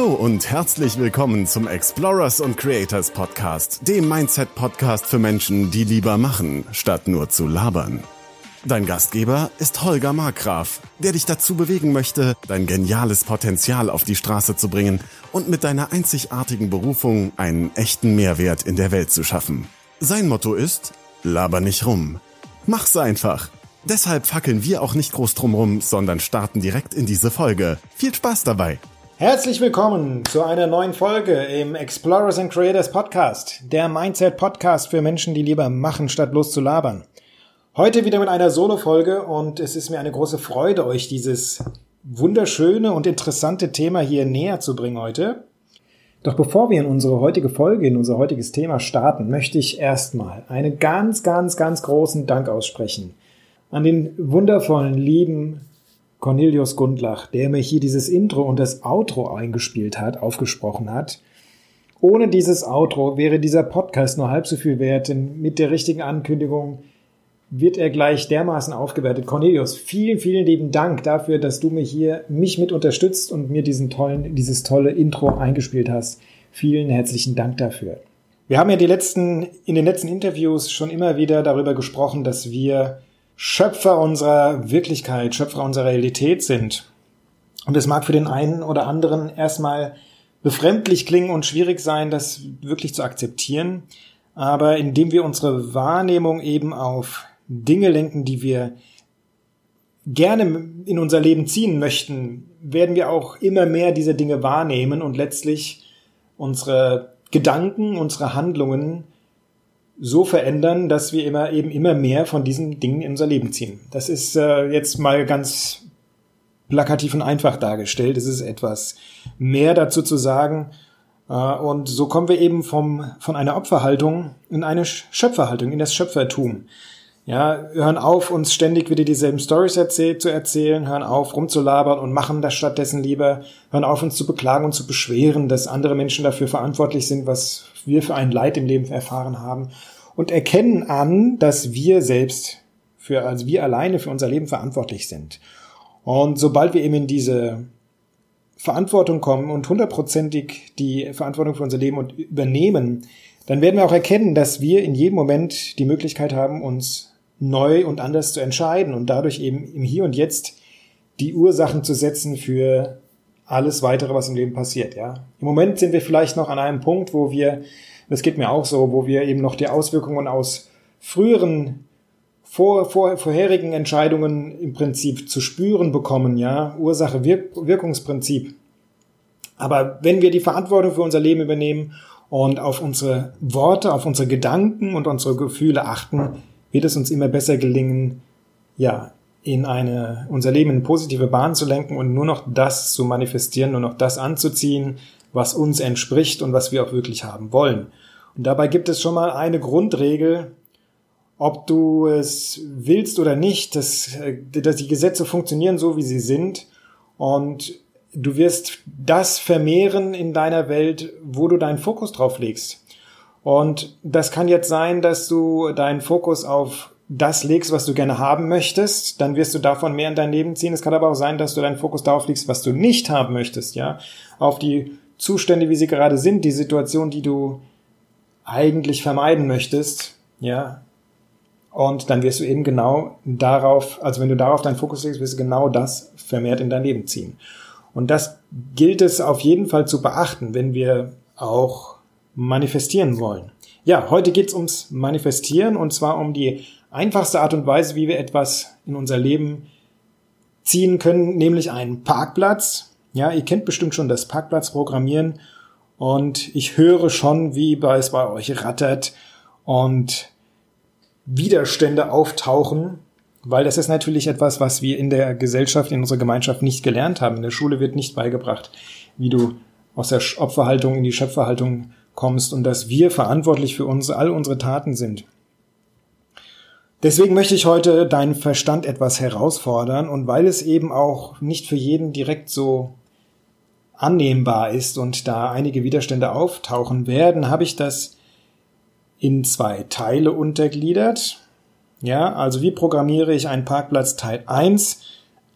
Hallo und herzlich willkommen zum Explorers und Creators Podcast, dem Mindset Podcast für Menschen, die lieber machen, statt nur zu labern. Dein Gastgeber ist Holger Markgraf, der dich dazu bewegen möchte, dein geniales Potenzial auf die Straße zu bringen und mit deiner einzigartigen Berufung einen echten Mehrwert in der Welt zu schaffen. Sein Motto ist, laber nicht rum. Mach's einfach. Deshalb fackeln wir auch nicht groß drumrum, sondern starten direkt in diese Folge. Viel Spaß dabei! Herzlich willkommen zu einer neuen Folge im Explorers and Creators Podcast, der Mindset Podcast für Menschen, die lieber machen, statt bloß zu labern. Heute wieder mit einer Solo-Folge und es ist mir eine große Freude, euch dieses wunderschöne und interessante Thema hier näher zu bringen heute. Doch bevor wir in unsere heutige Folge, in unser heutiges Thema starten, möchte ich erstmal einen ganz, ganz, ganz großen Dank aussprechen an den wundervollen, lieben Cornelius Gundlach, der mir hier dieses Intro und das Outro eingespielt hat, aufgesprochen hat. Ohne dieses Outro wäre dieser Podcast nur halb so viel wert, denn mit der richtigen Ankündigung wird er gleich dermaßen aufgewertet. Cornelius, vielen, vielen lieben Dank dafür, dass du mich hier, mich mit unterstützt und mir diesen tollen, dieses tolle Intro eingespielt hast. Vielen herzlichen Dank dafür. Wir haben ja die letzten, in den letzten Interviews schon immer wieder darüber gesprochen, dass wir Schöpfer unserer Wirklichkeit, Schöpfer unserer Realität sind. Und es mag für den einen oder anderen erstmal befremdlich klingen und schwierig sein, das wirklich zu akzeptieren. Aber indem wir unsere Wahrnehmung eben auf Dinge lenken, die wir gerne in unser Leben ziehen möchten, werden wir auch immer mehr diese Dinge wahrnehmen und letztlich unsere Gedanken, unsere Handlungen so verändern, dass wir immer eben immer mehr von diesen Dingen in unser Leben ziehen. Das ist äh, jetzt mal ganz plakativ und einfach dargestellt. Es ist etwas mehr dazu zu sagen. Äh, und so kommen wir eben vom, von einer Opferhaltung in eine Schöpferhaltung, in das Schöpfertum. Ja, hören auf, uns ständig wieder dieselben Stories erzähl zu erzählen, hören auf, rumzulabern und machen das stattdessen lieber, hören auf, uns zu beklagen und zu beschweren, dass andere Menschen dafür verantwortlich sind, was wir für ein Leid im Leben erfahren haben und erkennen an, dass wir selbst für, also wir alleine für unser Leben verantwortlich sind. Und sobald wir eben in diese Verantwortung kommen und hundertprozentig die Verantwortung für unser Leben übernehmen, dann werden wir auch erkennen, dass wir in jedem Moment die Möglichkeit haben, uns neu und anders zu entscheiden und dadurch eben im Hier und Jetzt die Ursachen zu setzen für alles weitere, was im Leben passiert, ja. Im Moment sind wir vielleicht noch an einem Punkt, wo wir, das geht mir auch so, wo wir eben noch die Auswirkungen aus früheren vor, vor, vorherigen Entscheidungen im Prinzip zu spüren bekommen, ja, Ursache -Wirk Wirkungsprinzip. Aber wenn wir die Verantwortung für unser Leben übernehmen und auf unsere Worte, auf unsere Gedanken und unsere Gefühle achten, wird es uns immer besser gelingen, ja, in eine, unser Leben in positive Bahn zu lenken und nur noch das zu manifestieren, nur noch das anzuziehen, was uns entspricht und was wir auch wirklich haben wollen. Und dabei gibt es schon mal eine Grundregel, ob du es willst oder nicht, dass, dass die Gesetze funktionieren so, wie sie sind und du wirst das vermehren in deiner Welt, wo du deinen Fokus drauf legst. Und das kann jetzt sein, dass du deinen Fokus auf das legst, was du gerne haben möchtest, dann wirst du davon mehr in dein Leben ziehen. Es kann aber auch sein, dass du deinen Fokus darauf legst, was du nicht haben möchtest, ja, auf die Zustände, wie sie gerade sind, die Situation, die du eigentlich vermeiden möchtest, ja. Und dann wirst du eben genau darauf, also wenn du darauf deinen Fokus legst, wirst du genau das vermehrt in dein Leben ziehen. Und das gilt es auf jeden Fall zu beachten, wenn wir auch manifestieren wollen. Ja, heute geht's ums Manifestieren und zwar um die einfachste Art und Weise, wie wir etwas in unser Leben ziehen können, nämlich einen Parkplatz. Ja, ihr kennt bestimmt schon das Parkplatzprogrammieren und ich höre schon, wie es bei euch rattert und Widerstände auftauchen, weil das ist natürlich etwas, was wir in der Gesellschaft, in unserer Gemeinschaft nicht gelernt haben. In der Schule wird nicht beigebracht, wie du aus der Opferhaltung in die Schöpferhaltung kommst und dass wir verantwortlich für uns, all unsere Taten sind. Deswegen möchte ich heute deinen Verstand etwas herausfordern und weil es eben auch nicht für jeden direkt so annehmbar ist und da einige Widerstände auftauchen werden, habe ich das in zwei Teile untergliedert. Ja, also wie programmiere ich einen Parkplatz Teil 1?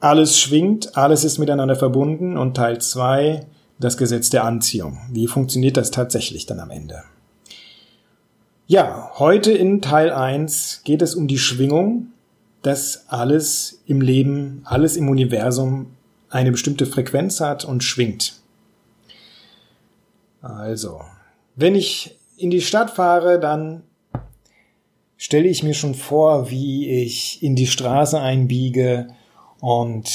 Alles schwingt, alles ist miteinander verbunden und Teil 2 das Gesetz der Anziehung. Wie funktioniert das tatsächlich dann am Ende? Ja, heute in Teil 1 geht es um die Schwingung, dass alles im Leben, alles im Universum eine bestimmte Frequenz hat und schwingt. Also, wenn ich in die Stadt fahre, dann stelle ich mir schon vor, wie ich in die Straße einbiege und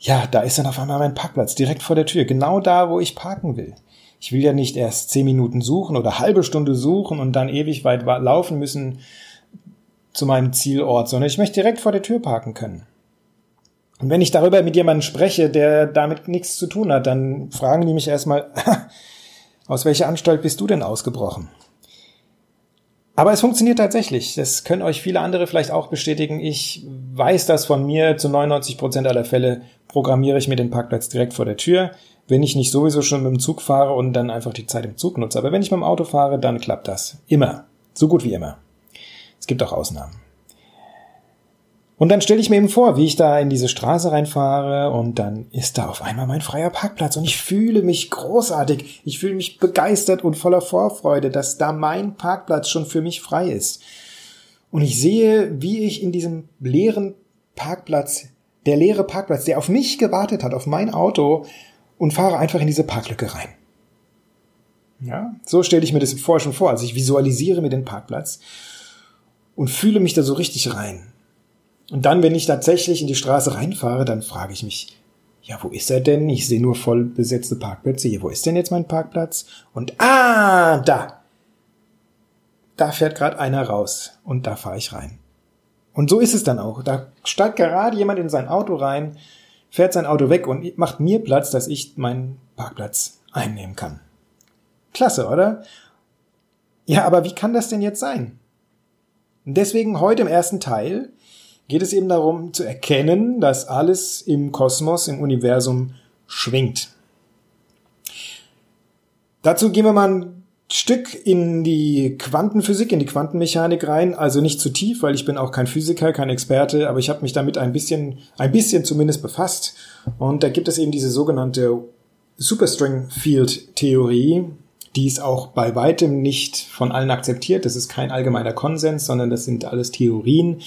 ja, da ist dann auf einmal mein Parkplatz direkt vor der Tür, genau da, wo ich parken will. Ich will ja nicht erst zehn Minuten suchen oder halbe Stunde suchen und dann ewig weit laufen müssen zu meinem Zielort, sondern ich möchte direkt vor der Tür parken können. Und wenn ich darüber mit jemandem spreche, der damit nichts zu tun hat, dann fragen die mich erstmal, aus welcher Anstalt bist du denn ausgebrochen? Aber es funktioniert tatsächlich. Das können euch viele andere vielleicht auch bestätigen. Ich weiß das von mir. Zu 99 Prozent aller Fälle programmiere ich mir den Parkplatz direkt vor der Tür. Wenn ich nicht sowieso schon mit dem Zug fahre und dann einfach die Zeit im Zug nutze. Aber wenn ich mit dem Auto fahre, dann klappt das. Immer. So gut wie immer. Es gibt auch Ausnahmen. Und dann stelle ich mir eben vor, wie ich da in diese Straße reinfahre und dann ist da auf einmal mein freier Parkplatz und ich fühle mich großartig. Ich fühle mich begeistert und voller Vorfreude, dass da mein Parkplatz schon für mich frei ist. Und ich sehe, wie ich in diesem leeren Parkplatz, der leere Parkplatz, der auf mich gewartet hat, auf mein Auto und fahre einfach in diese Parklücke rein. Ja, so stelle ich mir das vorher schon vor. Also ich visualisiere mir den Parkplatz und fühle mich da so richtig rein. Und dann, wenn ich tatsächlich in die Straße reinfahre, dann frage ich mich, ja, wo ist er denn? Ich sehe nur voll besetzte Parkplätze hier. Wo ist denn jetzt mein Parkplatz? Und ah, da. Da fährt gerade einer raus und da fahre ich rein. Und so ist es dann auch. Da steigt gerade jemand in sein Auto rein, fährt sein Auto weg und macht mir Platz, dass ich meinen Parkplatz einnehmen kann. Klasse, oder? Ja, aber wie kann das denn jetzt sein? Und deswegen heute im ersten Teil geht es eben darum zu erkennen, dass alles im Kosmos, im Universum schwingt. Dazu gehen wir mal ein Stück in die Quantenphysik, in die Quantenmechanik rein, also nicht zu tief, weil ich bin auch kein Physiker, kein Experte, aber ich habe mich damit ein bisschen, ein bisschen zumindest befasst. Und da gibt es eben diese sogenannte Superstring Field Theorie, die ist auch bei weitem nicht von allen akzeptiert. Das ist kein allgemeiner Konsens, sondern das sind alles Theorien.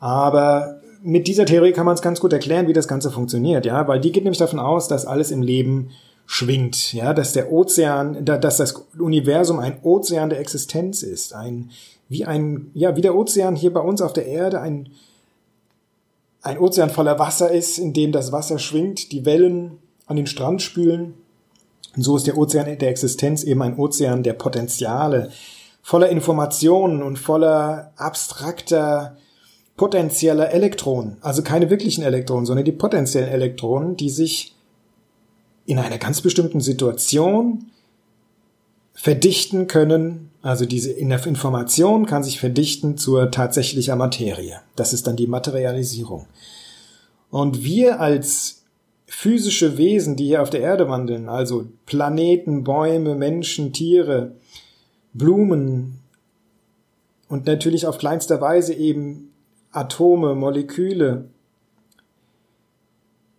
Aber mit dieser Theorie kann man es ganz gut erklären, wie das Ganze funktioniert, ja, weil die geht nämlich davon aus, dass alles im Leben schwingt, ja, dass der Ozean, dass das Universum ein Ozean der Existenz ist, ein wie ein ja wie der Ozean hier bei uns auf der Erde ein ein Ozean voller Wasser ist, in dem das Wasser schwingt, die Wellen an den Strand spülen. Und so ist der Ozean der Existenz eben ein Ozean der Potenziale, voller Informationen und voller abstrakter potenzieller Elektronen, also keine wirklichen Elektronen, sondern die potenziellen Elektronen, die sich in einer ganz bestimmten Situation verdichten können, also diese Information kann sich verdichten zur tatsächlicher Materie. Das ist dann die Materialisierung. Und wir als physische Wesen, die hier auf der Erde wandeln, also Planeten, Bäume, Menschen, Tiere, Blumen und natürlich auf kleinster Weise eben Atome, Moleküle.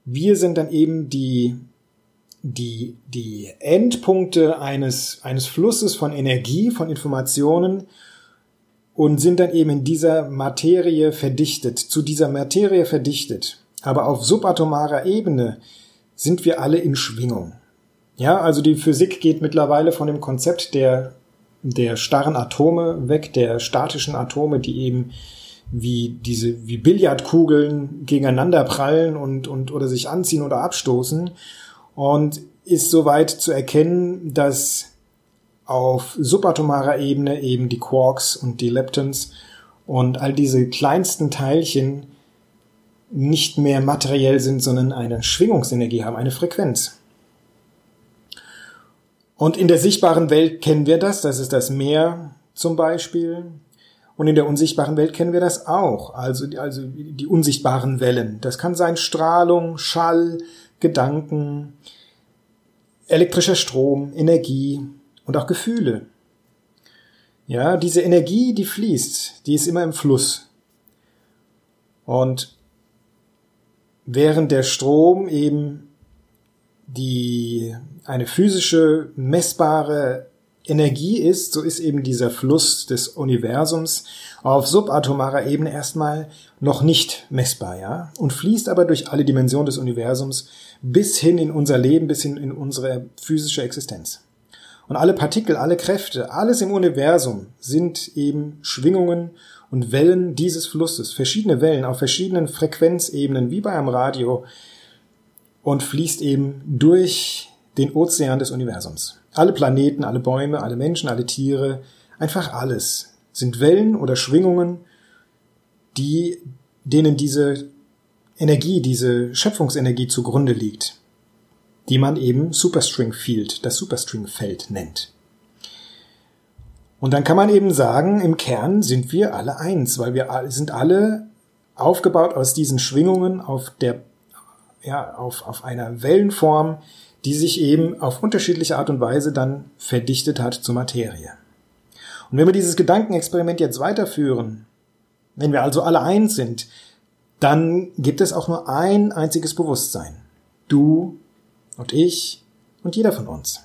Wir sind dann eben die, die, die Endpunkte eines, eines Flusses von Energie, von Informationen und sind dann eben in dieser Materie verdichtet, zu dieser Materie verdichtet. Aber auf subatomarer Ebene sind wir alle in Schwingung. Ja, also die Physik geht mittlerweile von dem Konzept der, der starren Atome weg, der statischen Atome, die eben wie diese, wie Billardkugeln gegeneinander prallen und, und, oder sich anziehen oder abstoßen. Und ist soweit zu erkennen, dass auf subatomarer Ebene eben die Quarks und die Leptons und all diese kleinsten Teilchen nicht mehr materiell sind, sondern eine Schwingungsenergie haben, eine Frequenz. Und in der sichtbaren Welt kennen wir das, das ist das Meer zum Beispiel, und in der unsichtbaren Welt kennen wir das auch, also, also die unsichtbaren Wellen. Das kann sein Strahlung, Schall, Gedanken, elektrischer Strom, Energie und auch Gefühle. Ja, diese Energie, die fließt, die ist immer im Fluss. Und während der Strom eben die eine physische, messbare Energie ist, so ist eben dieser Fluss des Universums auf subatomarer Ebene erstmal noch nicht messbar, ja, und fließt aber durch alle Dimensionen des Universums bis hin in unser Leben, bis hin in unsere physische Existenz. Und alle Partikel, alle Kräfte, alles im Universum sind eben Schwingungen und Wellen dieses Flusses, verschiedene Wellen auf verschiedenen Frequenzebenen, wie bei einem Radio, und fließt eben durch den Ozean des Universums. Alle Planeten, alle Bäume, alle Menschen, alle Tiere, einfach alles sind Wellen oder Schwingungen, die, denen diese Energie, diese Schöpfungsenergie zugrunde liegt, die man eben Superstring Field, das Superstring Feld nennt. Und dann kann man eben sagen, im Kern sind wir alle eins, weil wir sind alle aufgebaut aus diesen Schwingungen auf der, ja, auf, auf einer Wellenform, die sich eben auf unterschiedliche Art und Weise dann verdichtet hat zur Materie. Und wenn wir dieses Gedankenexperiment jetzt weiterführen, wenn wir also alle eins sind, dann gibt es auch nur ein einziges Bewusstsein. Du und ich und jeder von uns.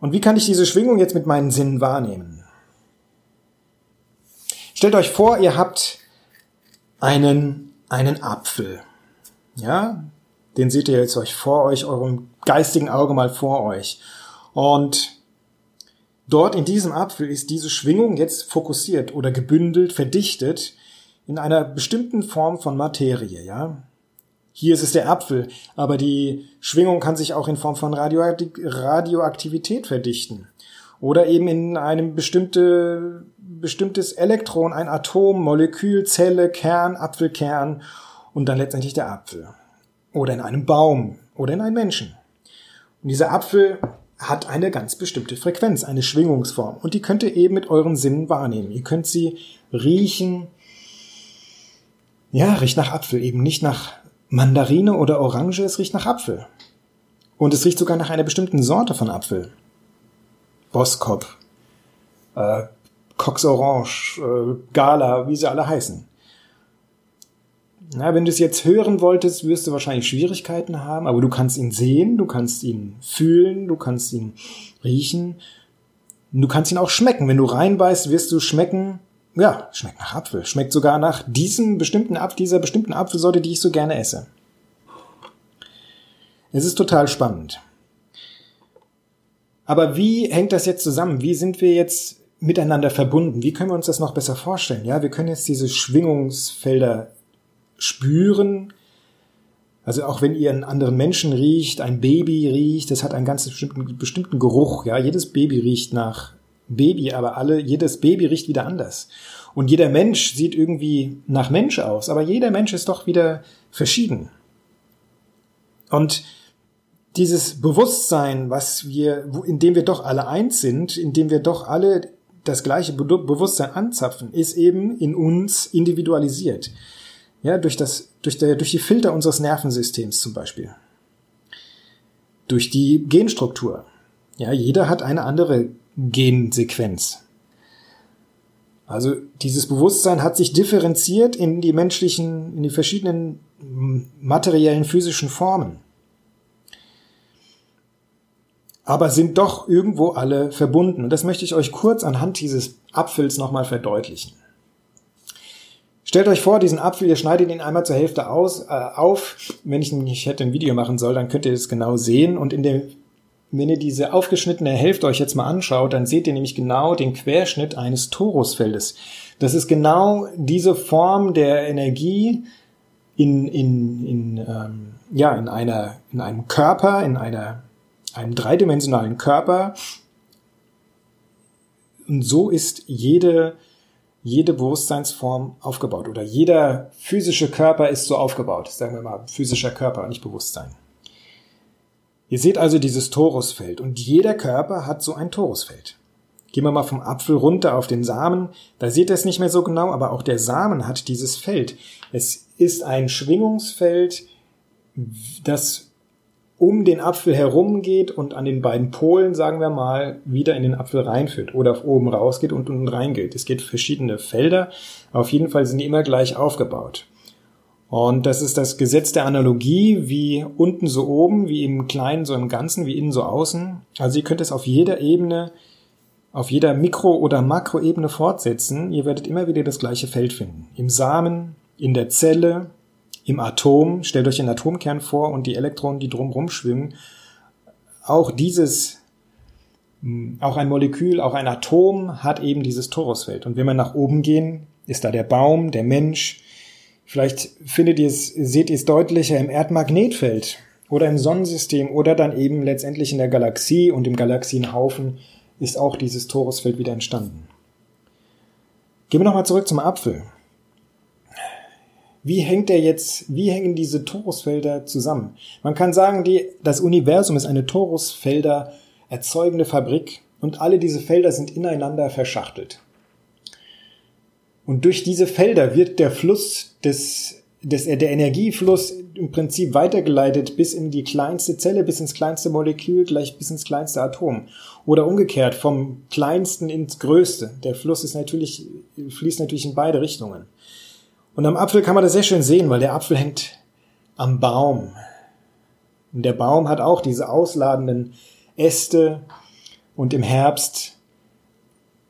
Und wie kann ich diese Schwingung jetzt mit meinen Sinnen wahrnehmen? Stellt euch vor, ihr habt einen, einen Apfel. Ja, den seht ihr jetzt euch vor euch, eurem geistigen Auge mal vor euch. Und dort in diesem Apfel ist diese Schwingung jetzt fokussiert oder gebündelt, verdichtet in einer bestimmten Form von Materie, ja. Hier ist es der Apfel, aber die Schwingung kann sich auch in Form von Radioaktivität verdichten. Oder eben in einem bestimmte, bestimmtes Elektron, ein Atom, Molekül, Zelle, Kern, Apfelkern und dann letztendlich der Apfel oder in einem Baum oder in einem Menschen. Und dieser Apfel hat eine ganz bestimmte Frequenz, eine Schwingungsform. Und die könnt ihr eben mit euren Sinnen wahrnehmen. Ihr könnt sie riechen. Ja, riecht nach Apfel, eben nicht nach Mandarine oder Orange, es riecht nach Apfel. Und es riecht sogar nach einer bestimmten Sorte von Apfel. Boskop, äh, Cox Orange, äh, Gala, wie sie alle heißen. Na, wenn du es jetzt hören wolltest, wirst du wahrscheinlich Schwierigkeiten haben, aber du kannst ihn sehen, du kannst ihn fühlen, du kannst ihn riechen, du kannst ihn auch schmecken. Wenn du reinbeißt, wirst du schmecken, ja, schmeckt nach Apfel, schmeckt sogar nach diesem bestimmten Apfel, dieser bestimmten Apfelsorte, die ich so gerne esse. Es ist total spannend. Aber wie hängt das jetzt zusammen? Wie sind wir jetzt miteinander verbunden? Wie können wir uns das noch besser vorstellen? Ja, wir können jetzt diese Schwingungsfelder spüren. Also auch wenn ihr einen anderen Menschen riecht, ein Baby riecht, das hat einen ganz bestimmten, bestimmten Geruch. Ja, jedes Baby riecht nach Baby, aber alle, jedes Baby riecht wieder anders. Und jeder Mensch sieht irgendwie nach Mensch aus, aber jeder Mensch ist doch wieder verschieden. Und dieses Bewusstsein, was wir, in dem wir doch alle eins sind, in dem wir doch alle das gleiche Bewusstsein anzapfen, ist eben in uns individualisiert. Ja, durch das, durch, der, durch die Filter unseres Nervensystems zum Beispiel. Durch die Genstruktur. Ja, jeder hat eine andere Gensequenz. Also dieses Bewusstsein hat sich differenziert in die menschlichen, in die verschiedenen materiellen physischen Formen. Aber sind doch irgendwo alle verbunden. Und das möchte ich euch kurz anhand dieses Apfels nochmal verdeutlichen. Stellt euch vor, diesen Apfel, ihr schneidet ihn einmal zur Hälfte aus, äh, auf. Wenn ich nicht hätte ein Video machen soll, dann könnt ihr das genau sehen. Und in dem, wenn ihr diese aufgeschnittene Hälfte euch jetzt mal anschaut, dann seht ihr nämlich genau den Querschnitt eines Torusfeldes. Das ist genau diese Form der Energie in, in, in, ähm, ja, in, einer, in einem Körper, in einer, einem dreidimensionalen Körper. Und so ist jede jede Bewusstseinsform aufgebaut oder jeder physische Körper ist so aufgebaut. Sagen wir mal physischer Körper, nicht Bewusstsein. Ihr seht also dieses Torusfeld und jeder Körper hat so ein Torusfeld. Gehen wir mal vom Apfel runter auf den Samen, da seht ihr es nicht mehr so genau, aber auch der Samen hat dieses Feld. Es ist ein Schwingungsfeld, das um den Apfel herumgeht und an den beiden Polen, sagen wir mal, wieder in den Apfel reinführt oder oben rausgeht und unten reingeht. Es geht verschiedene Felder, auf jeden Fall sind die immer gleich aufgebaut. Und das ist das Gesetz der Analogie, wie unten so oben, wie im Kleinen so im Ganzen, wie innen so außen. Also ihr könnt es auf jeder Ebene, auf jeder Mikro- oder Makroebene fortsetzen. Ihr werdet immer wieder das gleiche Feld finden. Im Samen, in der Zelle, im Atom. Stellt euch den Atomkern vor und die Elektronen, die drumherum schwimmen. Auch dieses, hm, auch ein Molekül, auch ein Atom hat eben dieses Torusfeld. Und wenn wir nach oben gehen, ist da der Baum, der Mensch, Vielleicht findet ihr es, seht ihr es deutlicher im Erdmagnetfeld oder im Sonnensystem oder dann eben letztendlich in der Galaxie und im Galaxienhaufen ist auch dieses Torusfeld wieder entstanden. Gehen wir nochmal zurück zum Apfel. Wie hängt der jetzt, wie hängen diese Torusfelder zusammen? Man kann sagen, die, das Universum ist eine Torusfelder erzeugende Fabrik und alle diese Felder sind ineinander verschachtelt. Und durch diese Felder wird der Fluss des, des, der Energiefluss im Prinzip weitergeleitet bis in die kleinste Zelle, bis ins kleinste Molekül, gleich bis ins kleinste Atom. Oder umgekehrt, vom kleinsten ins größte. Der Fluss ist natürlich, fließt natürlich in beide Richtungen. Und am Apfel kann man das sehr schön sehen, weil der Apfel hängt am Baum. Und der Baum hat auch diese ausladenden Äste und im Herbst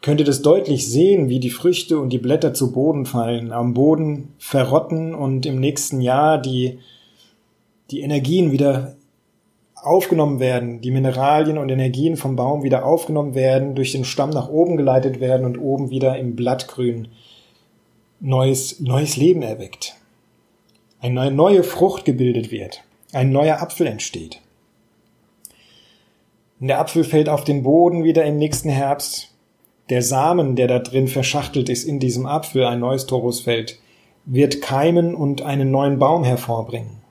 könnt ihr das deutlich sehen, wie die Früchte und die Blätter zu Boden fallen, am Boden verrotten und im nächsten Jahr die, die Energien wieder aufgenommen werden, die Mineralien und Energien vom Baum wieder aufgenommen werden, durch den Stamm nach oben geleitet werden und oben wieder im Blattgrün neues, neues Leben erweckt. Eine neue Frucht gebildet wird, ein neuer Apfel entsteht. Und der Apfel fällt auf den Boden wieder im nächsten Herbst der Samen, der da drin verschachtelt ist in diesem Apfel, ein neues Torusfeld, wird keimen und einen neuen Baum hervorbringen.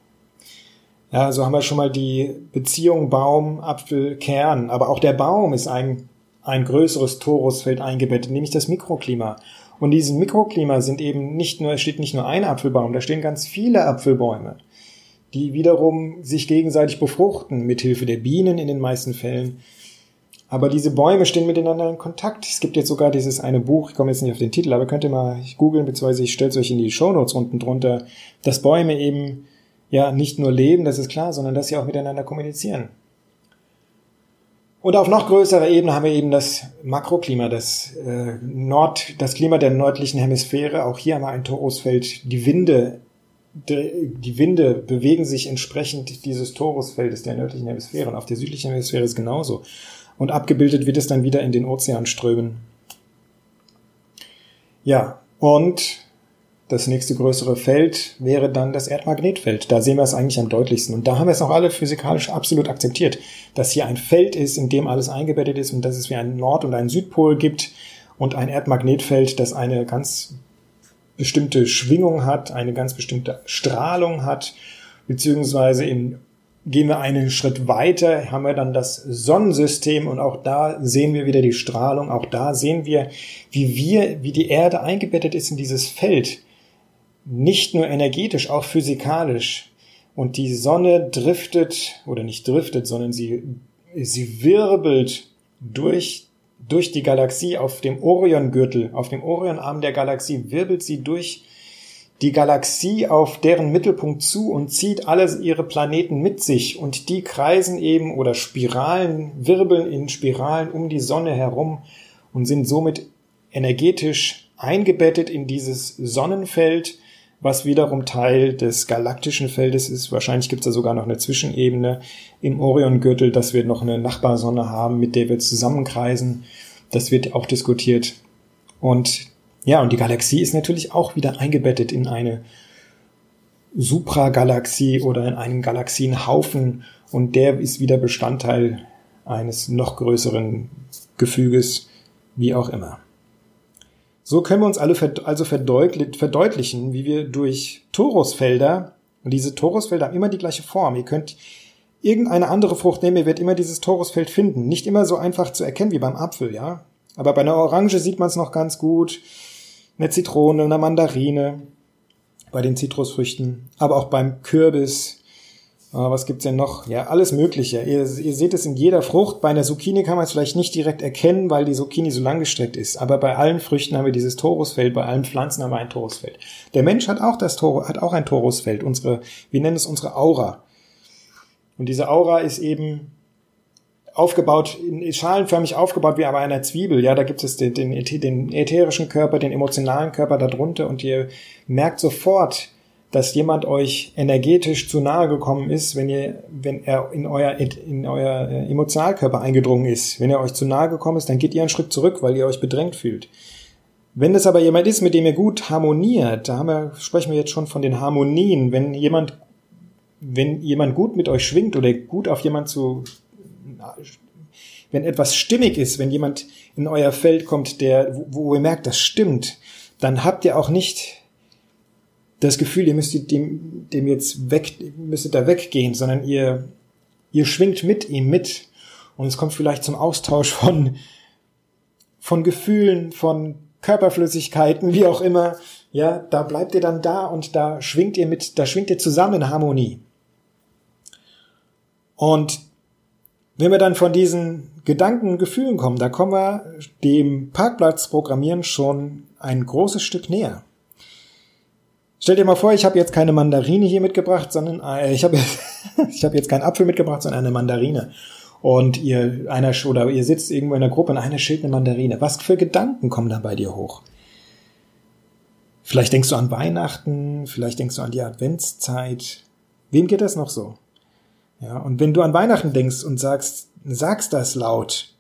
Ja, so haben wir schon mal die Beziehung Baum, Apfel, Kern. Aber auch der Baum ist ein, ein größeres Torusfeld eingebettet, nämlich das Mikroklima. Und in diesem Mikroklima sind eben nicht nur, es steht nicht nur ein Apfelbaum, da stehen ganz viele Apfelbäume, die wiederum sich gegenseitig befruchten, mithilfe der Bienen in den meisten Fällen aber diese Bäume stehen miteinander in Kontakt. Es gibt jetzt sogar dieses eine Buch, ich komme jetzt nicht auf den Titel, aber könnt ihr mal googeln, beziehungsweise ich stelle es euch in die Shownotes unten drunter, dass Bäume eben ja nicht nur leben, das ist klar, sondern dass sie auch miteinander kommunizieren. Und auf noch größerer Ebene haben wir eben das Makroklima, das äh, Nord, das Klima der nördlichen Hemisphäre. Auch hier haben wir ein Torusfeld. Die Winde, die, Winde bewegen sich entsprechend dieses Torusfeldes der nördlichen Hemisphäre. Und auf der südlichen Hemisphäre ist genauso und abgebildet wird es dann wieder in den Ozeanströmen. Ja, und das nächste größere Feld wäre dann das Erdmagnetfeld. Da sehen wir es eigentlich am deutlichsten. Und da haben wir es auch alle physikalisch absolut akzeptiert, dass hier ein Feld ist, in dem alles eingebettet ist und dass es wie einen Nord- und einen Südpol gibt und ein Erdmagnetfeld, das eine ganz bestimmte Schwingung hat, eine ganz bestimmte Strahlung hat, beziehungsweise in Gehen wir einen Schritt weiter, haben wir dann das Sonnensystem und auch da sehen wir wieder die Strahlung. Auch da sehen wir, wie wir, wie die Erde eingebettet ist in dieses Feld. Nicht nur energetisch, auch physikalisch. Und die Sonne driftet, oder nicht driftet, sondern sie, sie wirbelt durch, durch die Galaxie auf dem Oriongürtel, auf dem Orionarm der Galaxie wirbelt sie durch die Galaxie auf deren Mittelpunkt zu und zieht alle ihre Planeten mit sich und die kreisen eben oder Spiralen, wirbeln in Spiralen um die Sonne herum und sind somit energetisch eingebettet in dieses Sonnenfeld, was wiederum Teil des galaktischen Feldes ist. Wahrscheinlich gibt es da sogar noch eine Zwischenebene im Oriongürtel, dass wir noch eine Nachbarsonne haben, mit der wir zusammenkreisen. Das wird auch diskutiert. Und ja, und die Galaxie ist natürlich auch wieder eingebettet in eine Supragalaxie oder in einen Galaxienhaufen und der ist wieder Bestandteil eines noch größeren Gefüges, wie auch immer. So können wir uns alle also verdeutlichen, wie wir durch Torusfelder, und diese Torusfelder haben immer die gleiche Form. Ihr könnt irgendeine andere Frucht nehmen, ihr werdet immer dieses Torusfeld finden. Nicht immer so einfach zu erkennen wie beim Apfel, ja. Aber bei einer Orange sieht man es noch ganz gut eine Zitrone, eine Mandarine bei den Zitrusfrüchten, aber auch beim Kürbis, was gibt's denn noch? Ja, alles Mögliche. Ihr, ihr seht es in jeder Frucht. Bei einer Zucchini kann man es vielleicht nicht direkt erkennen, weil die Zucchini so langgestreckt ist. Aber bei allen Früchten haben wir dieses Torusfeld, bei allen Pflanzen haben wir ein Torusfeld. Der Mensch hat auch das Tor, hat auch ein Torusfeld. Unsere, wir nennen es unsere Aura. Und diese Aura ist eben aufgebaut, schalenförmig aufgebaut wie bei einer Zwiebel. Ja, da gibt es den, den, den ätherischen Körper, den emotionalen Körper darunter und ihr merkt sofort, dass jemand euch energetisch zu nahe gekommen ist, wenn ihr, wenn er in euer, in euer äh, Emotionalkörper eingedrungen ist. Wenn er euch zu nahe gekommen ist, dann geht ihr einen Schritt zurück, weil ihr euch bedrängt fühlt. Wenn es aber jemand ist, mit dem ihr gut harmoniert, da haben wir, sprechen wir jetzt schon von den Harmonien, wenn jemand, wenn jemand gut mit euch schwingt oder gut auf jemand zu wenn etwas stimmig ist, wenn jemand in euer Feld kommt, der, wo, wo ihr merkt, das stimmt, dann habt ihr auch nicht das Gefühl, ihr müsstet dem, dem jetzt weg, müsstet da weggehen, sondern ihr, ihr schwingt mit ihm mit. Und es kommt vielleicht zum Austausch von, von Gefühlen, von Körperflüssigkeiten, wie auch immer. Ja, da bleibt ihr dann da und da schwingt ihr mit, da schwingt ihr zusammen in Harmonie. Und wenn wir dann von diesen Gedanken und Gefühlen kommen, da kommen wir dem Parkplatzprogrammieren schon ein großes Stück näher. Stell dir mal vor, ich habe jetzt keine Mandarine hier mitgebracht, sondern äh, ich habe ich habe jetzt keinen Apfel mitgebracht, sondern eine Mandarine. Und ihr einer oder ihr sitzt irgendwo in der Gruppe und einer schält eine Mandarine. Was für Gedanken kommen da bei dir hoch? Vielleicht denkst du an Weihnachten, vielleicht denkst du an die Adventszeit. Wem geht das noch so? Ja, und wenn du an Weihnachten denkst und sagst, sagst das laut,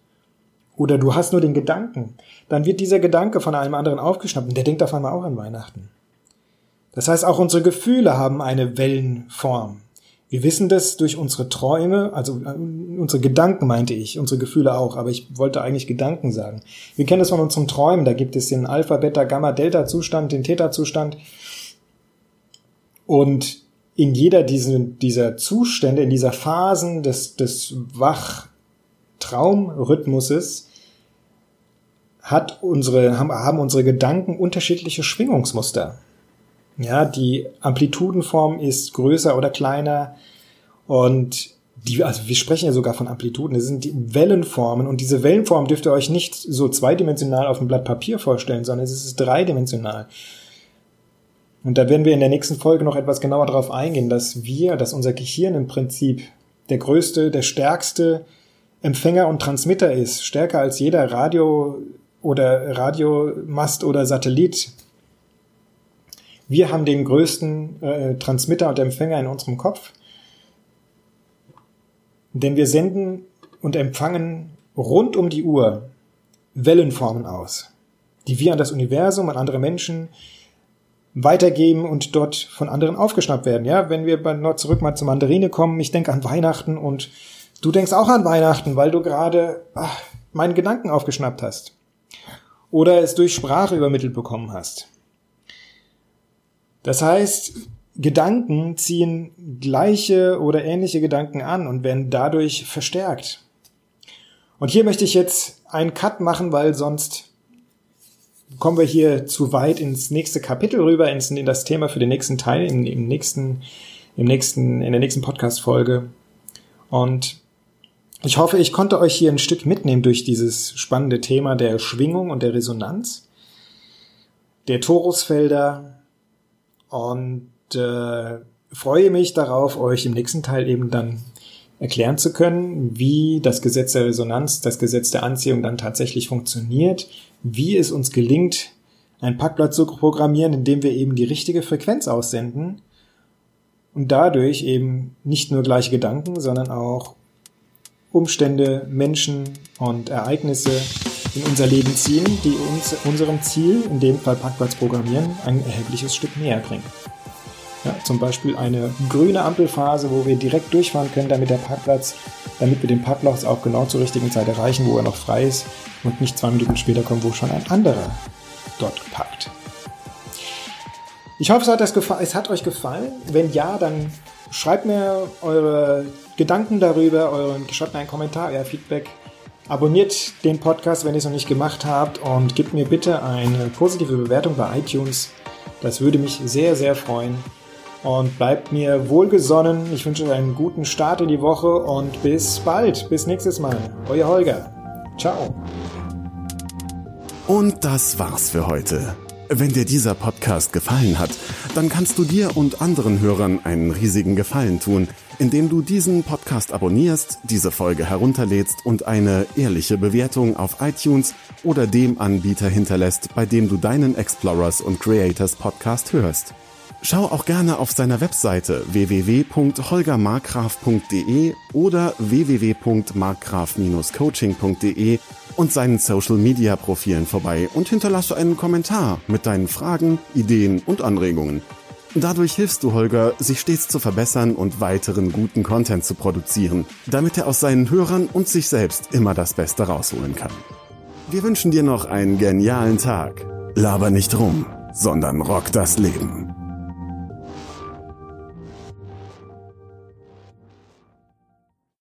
oder du hast nur den Gedanken, dann wird dieser Gedanke von einem anderen aufgeschnappt und der denkt auf einmal auch an Weihnachten. Das heißt, auch unsere Gefühle haben eine Wellenform. Wir wissen das durch unsere Träume, also äh, unsere Gedanken meinte ich, unsere Gefühle auch, aber ich wollte eigentlich Gedanken sagen. Wir kennen das von unseren Träumen, da gibt es den Alpha, Beta, Gamma, Delta Zustand, den Theta Zustand. Und in jeder diesen, dieser Zustände, in dieser Phasen des, des Wach-Traumrhythmuses hat unsere, haben, haben unsere Gedanken unterschiedliche Schwingungsmuster. Ja, die Amplitudenform ist größer oder kleiner und die, also wir sprechen ja sogar von Amplituden, das sind die Wellenformen und diese Wellenform dürft ihr euch nicht so zweidimensional auf dem Blatt Papier vorstellen, sondern es ist dreidimensional. Und da werden wir in der nächsten Folge noch etwas genauer darauf eingehen, dass wir, dass unser Gehirn im Prinzip der größte, der stärkste Empfänger und Transmitter ist, stärker als jeder Radio oder Radiomast oder Satellit. Wir haben den größten äh, Transmitter und Empfänger in unserem Kopf, denn wir senden und empfangen rund um die Uhr Wellenformen aus, die wir an das Universum, an andere Menschen, weitergeben und dort von anderen aufgeschnappt werden. Ja, wenn wir bei noch zurück mal zur Mandarine kommen, ich denke an Weihnachten und du denkst auch an Weihnachten, weil du gerade ach, meinen Gedanken aufgeschnappt hast oder es durch Sprache übermittelt bekommen hast. Das heißt, Gedanken ziehen gleiche oder ähnliche Gedanken an und werden dadurch verstärkt. Und hier möchte ich jetzt einen Cut machen, weil sonst kommen wir hier zu weit ins nächste Kapitel rüber, ins, in das Thema für den nächsten Teil, im, im nächsten, im nächsten, in der nächsten Podcast-Folge. Und ich hoffe, ich konnte euch hier ein Stück mitnehmen durch dieses spannende Thema der Schwingung und der Resonanz, der Torusfelder und äh, freue mich darauf, euch im nächsten Teil eben dann erklären zu können, wie das Gesetz der Resonanz, das Gesetz der Anziehung dann tatsächlich funktioniert, wie es uns gelingt, ein Packblatt zu programmieren, indem wir eben die richtige Frequenz aussenden und dadurch eben nicht nur gleiche Gedanken, sondern auch Umstände, Menschen und Ereignisse in unser Leben ziehen, die uns unserem Ziel, in dem Fall Parkplatz programmieren, ein erhebliches Stück näher bringen. Ja, zum Beispiel eine grüne Ampelphase, wo wir direkt durchfahren können, damit der Parkplatz, damit wir den Parkplatz auch genau zur richtigen Zeit erreichen, wo er noch frei ist und nicht zwei Minuten später kommen, wo schon ein anderer dort parkt. Ich hoffe, es hat, es hat euch gefallen. Wenn ja, dann schreibt mir eure Gedanken darüber, euren, schreibt mir einen Kommentar, euer Feedback. Abonniert den Podcast, wenn ihr es noch nicht gemacht habt und gebt mir bitte eine positive Bewertung bei iTunes. Das würde mich sehr, sehr freuen. und bleibt mir wohlgesonnen. Ich wünsche euch einen guten Start in die Woche und bis bald. Bis nächstes Mal. Euer Holger. Ciao. Und das war's für heute. Wenn dir dieser Podcast gefallen hat, dann kannst du dir und anderen Hörern einen riesigen Gefallen tun, indem du diesen Podcast abonnierst, diese Folge herunterlädst und eine ehrliche Bewertung auf iTunes oder dem Anbieter hinterlässt, bei dem du deinen Explorers und Creators Podcast hörst. Schau auch gerne auf seiner Webseite www.holgermarkgraf.de oder www.markgraf-coaching.de und seinen Social Media Profilen vorbei und hinterlasse einen Kommentar mit deinen Fragen, Ideen und Anregungen. Dadurch hilfst du Holger, sich stets zu verbessern und weiteren guten Content zu produzieren, damit er aus seinen Hörern und sich selbst immer das Beste rausholen kann. Wir wünschen dir noch einen genialen Tag. Laber nicht rum, sondern rock das Leben.